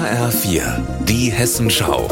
HR4, die Hessenschau.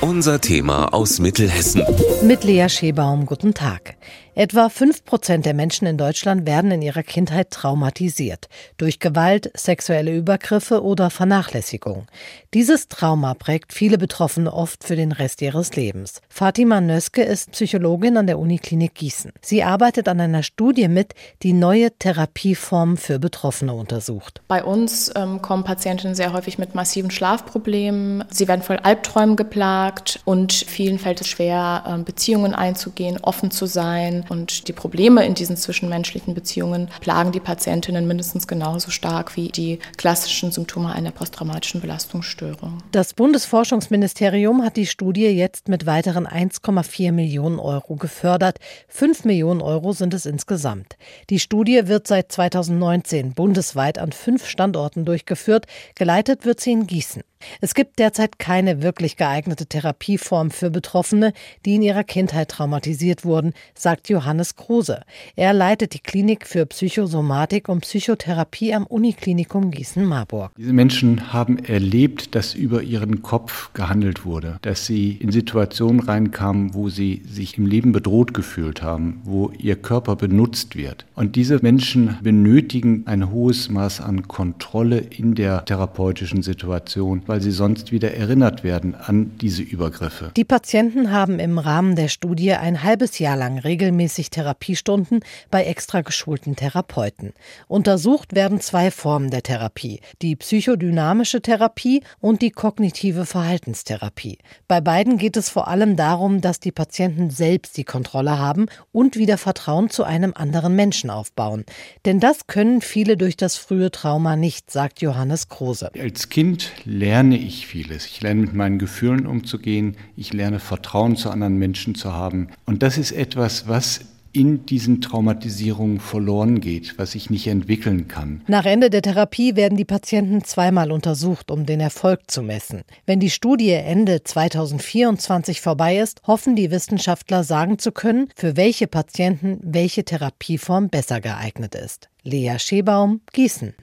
Unser Thema aus Mittelhessen. Mit Lea Schebaum, guten Tag. Etwa fünf Prozent der Menschen in Deutschland werden in ihrer Kindheit traumatisiert. Durch Gewalt, sexuelle Übergriffe oder Vernachlässigung. Dieses Trauma prägt viele Betroffene oft für den Rest ihres Lebens. Fatima Nöske ist Psychologin an der Uniklinik Gießen. Sie arbeitet an einer Studie mit, die neue Therapieformen für Betroffene untersucht. Bei uns ähm, kommen Patientinnen sehr häufig mit massiven Schlafproblemen. Sie werden voll Albträumen geplagt und vielen fällt es schwer, ähm, Beziehungen einzugehen, offen zu sein und die Probleme in diesen zwischenmenschlichen Beziehungen plagen die Patientinnen mindestens genauso stark wie die klassischen Symptome einer posttraumatischen Belastungsstörung. Das Bundesforschungsministerium hat die Studie jetzt mit weiteren 1,4 Millionen Euro gefördert. 5 Millionen Euro sind es insgesamt. Die Studie wird seit 2019 bundesweit an fünf Standorten durchgeführt. Geleitet wird sie in Gießen. Es gibt derzeit keine wirklich geeignete Therapieform für Betroffene, die in ihrer Kindheit traumatisiert wurden, sagt Johannes Kruse. Er leitet die Klinik für Psychosomatik und Psychotherapie am Uniklinikum Gießen-Marburg. Diese Menschen haben erlebt, dass über ihren Kopf gehandelt wurde, dass sie in Situationen reinkamen, wo sie sich im Leben bedroht gefühlt haben, wo ihr Körper benutzt wird. Und diese Menschen benötigen ein hohes Maß an Kontrolle in der therapeutischen Situation weil sie sonst wieder erinnert werden an diese Übergriffe. Die Patienten haben im Rahmen der Studie ein halbes Jahr lang regelmäßig Therapiestunden bei extra geschulten Therapeuten. Untersucht werden zwei Formen der Therapie, die psychodynamische Therapie und die kognitive Verhaltenstherapie. Bei beiden geht es vor allem darum, dass die Patienten selbst die Kontrolle haben und wieder Vertrauen zu einem anderen Menschen aufbauen. Denn das können viele durch das frühe Trauma nicht, sagt Johannes Kruse. Als Kind lernt lerne ich vieles. Ich lerne mit meinen Gefühlen umzugehen. Ich lerne Vertrauen zu anderen Menschen zu haben. Und das ist etwas, was in diesen Traumatisierungen verloren geht, was ich nicht entwickeln kann. Nach Ende der Therapie werden die Patienten zweimal untersucht, um den Erfolg zu messen. Wenn die Studie Ende 2024 vorbei ist, hoffen die Wissenschaftler sagen zu können, für welche Patienten welche Therapieform besser geeignet ist. Lea Schebaum, Gießen.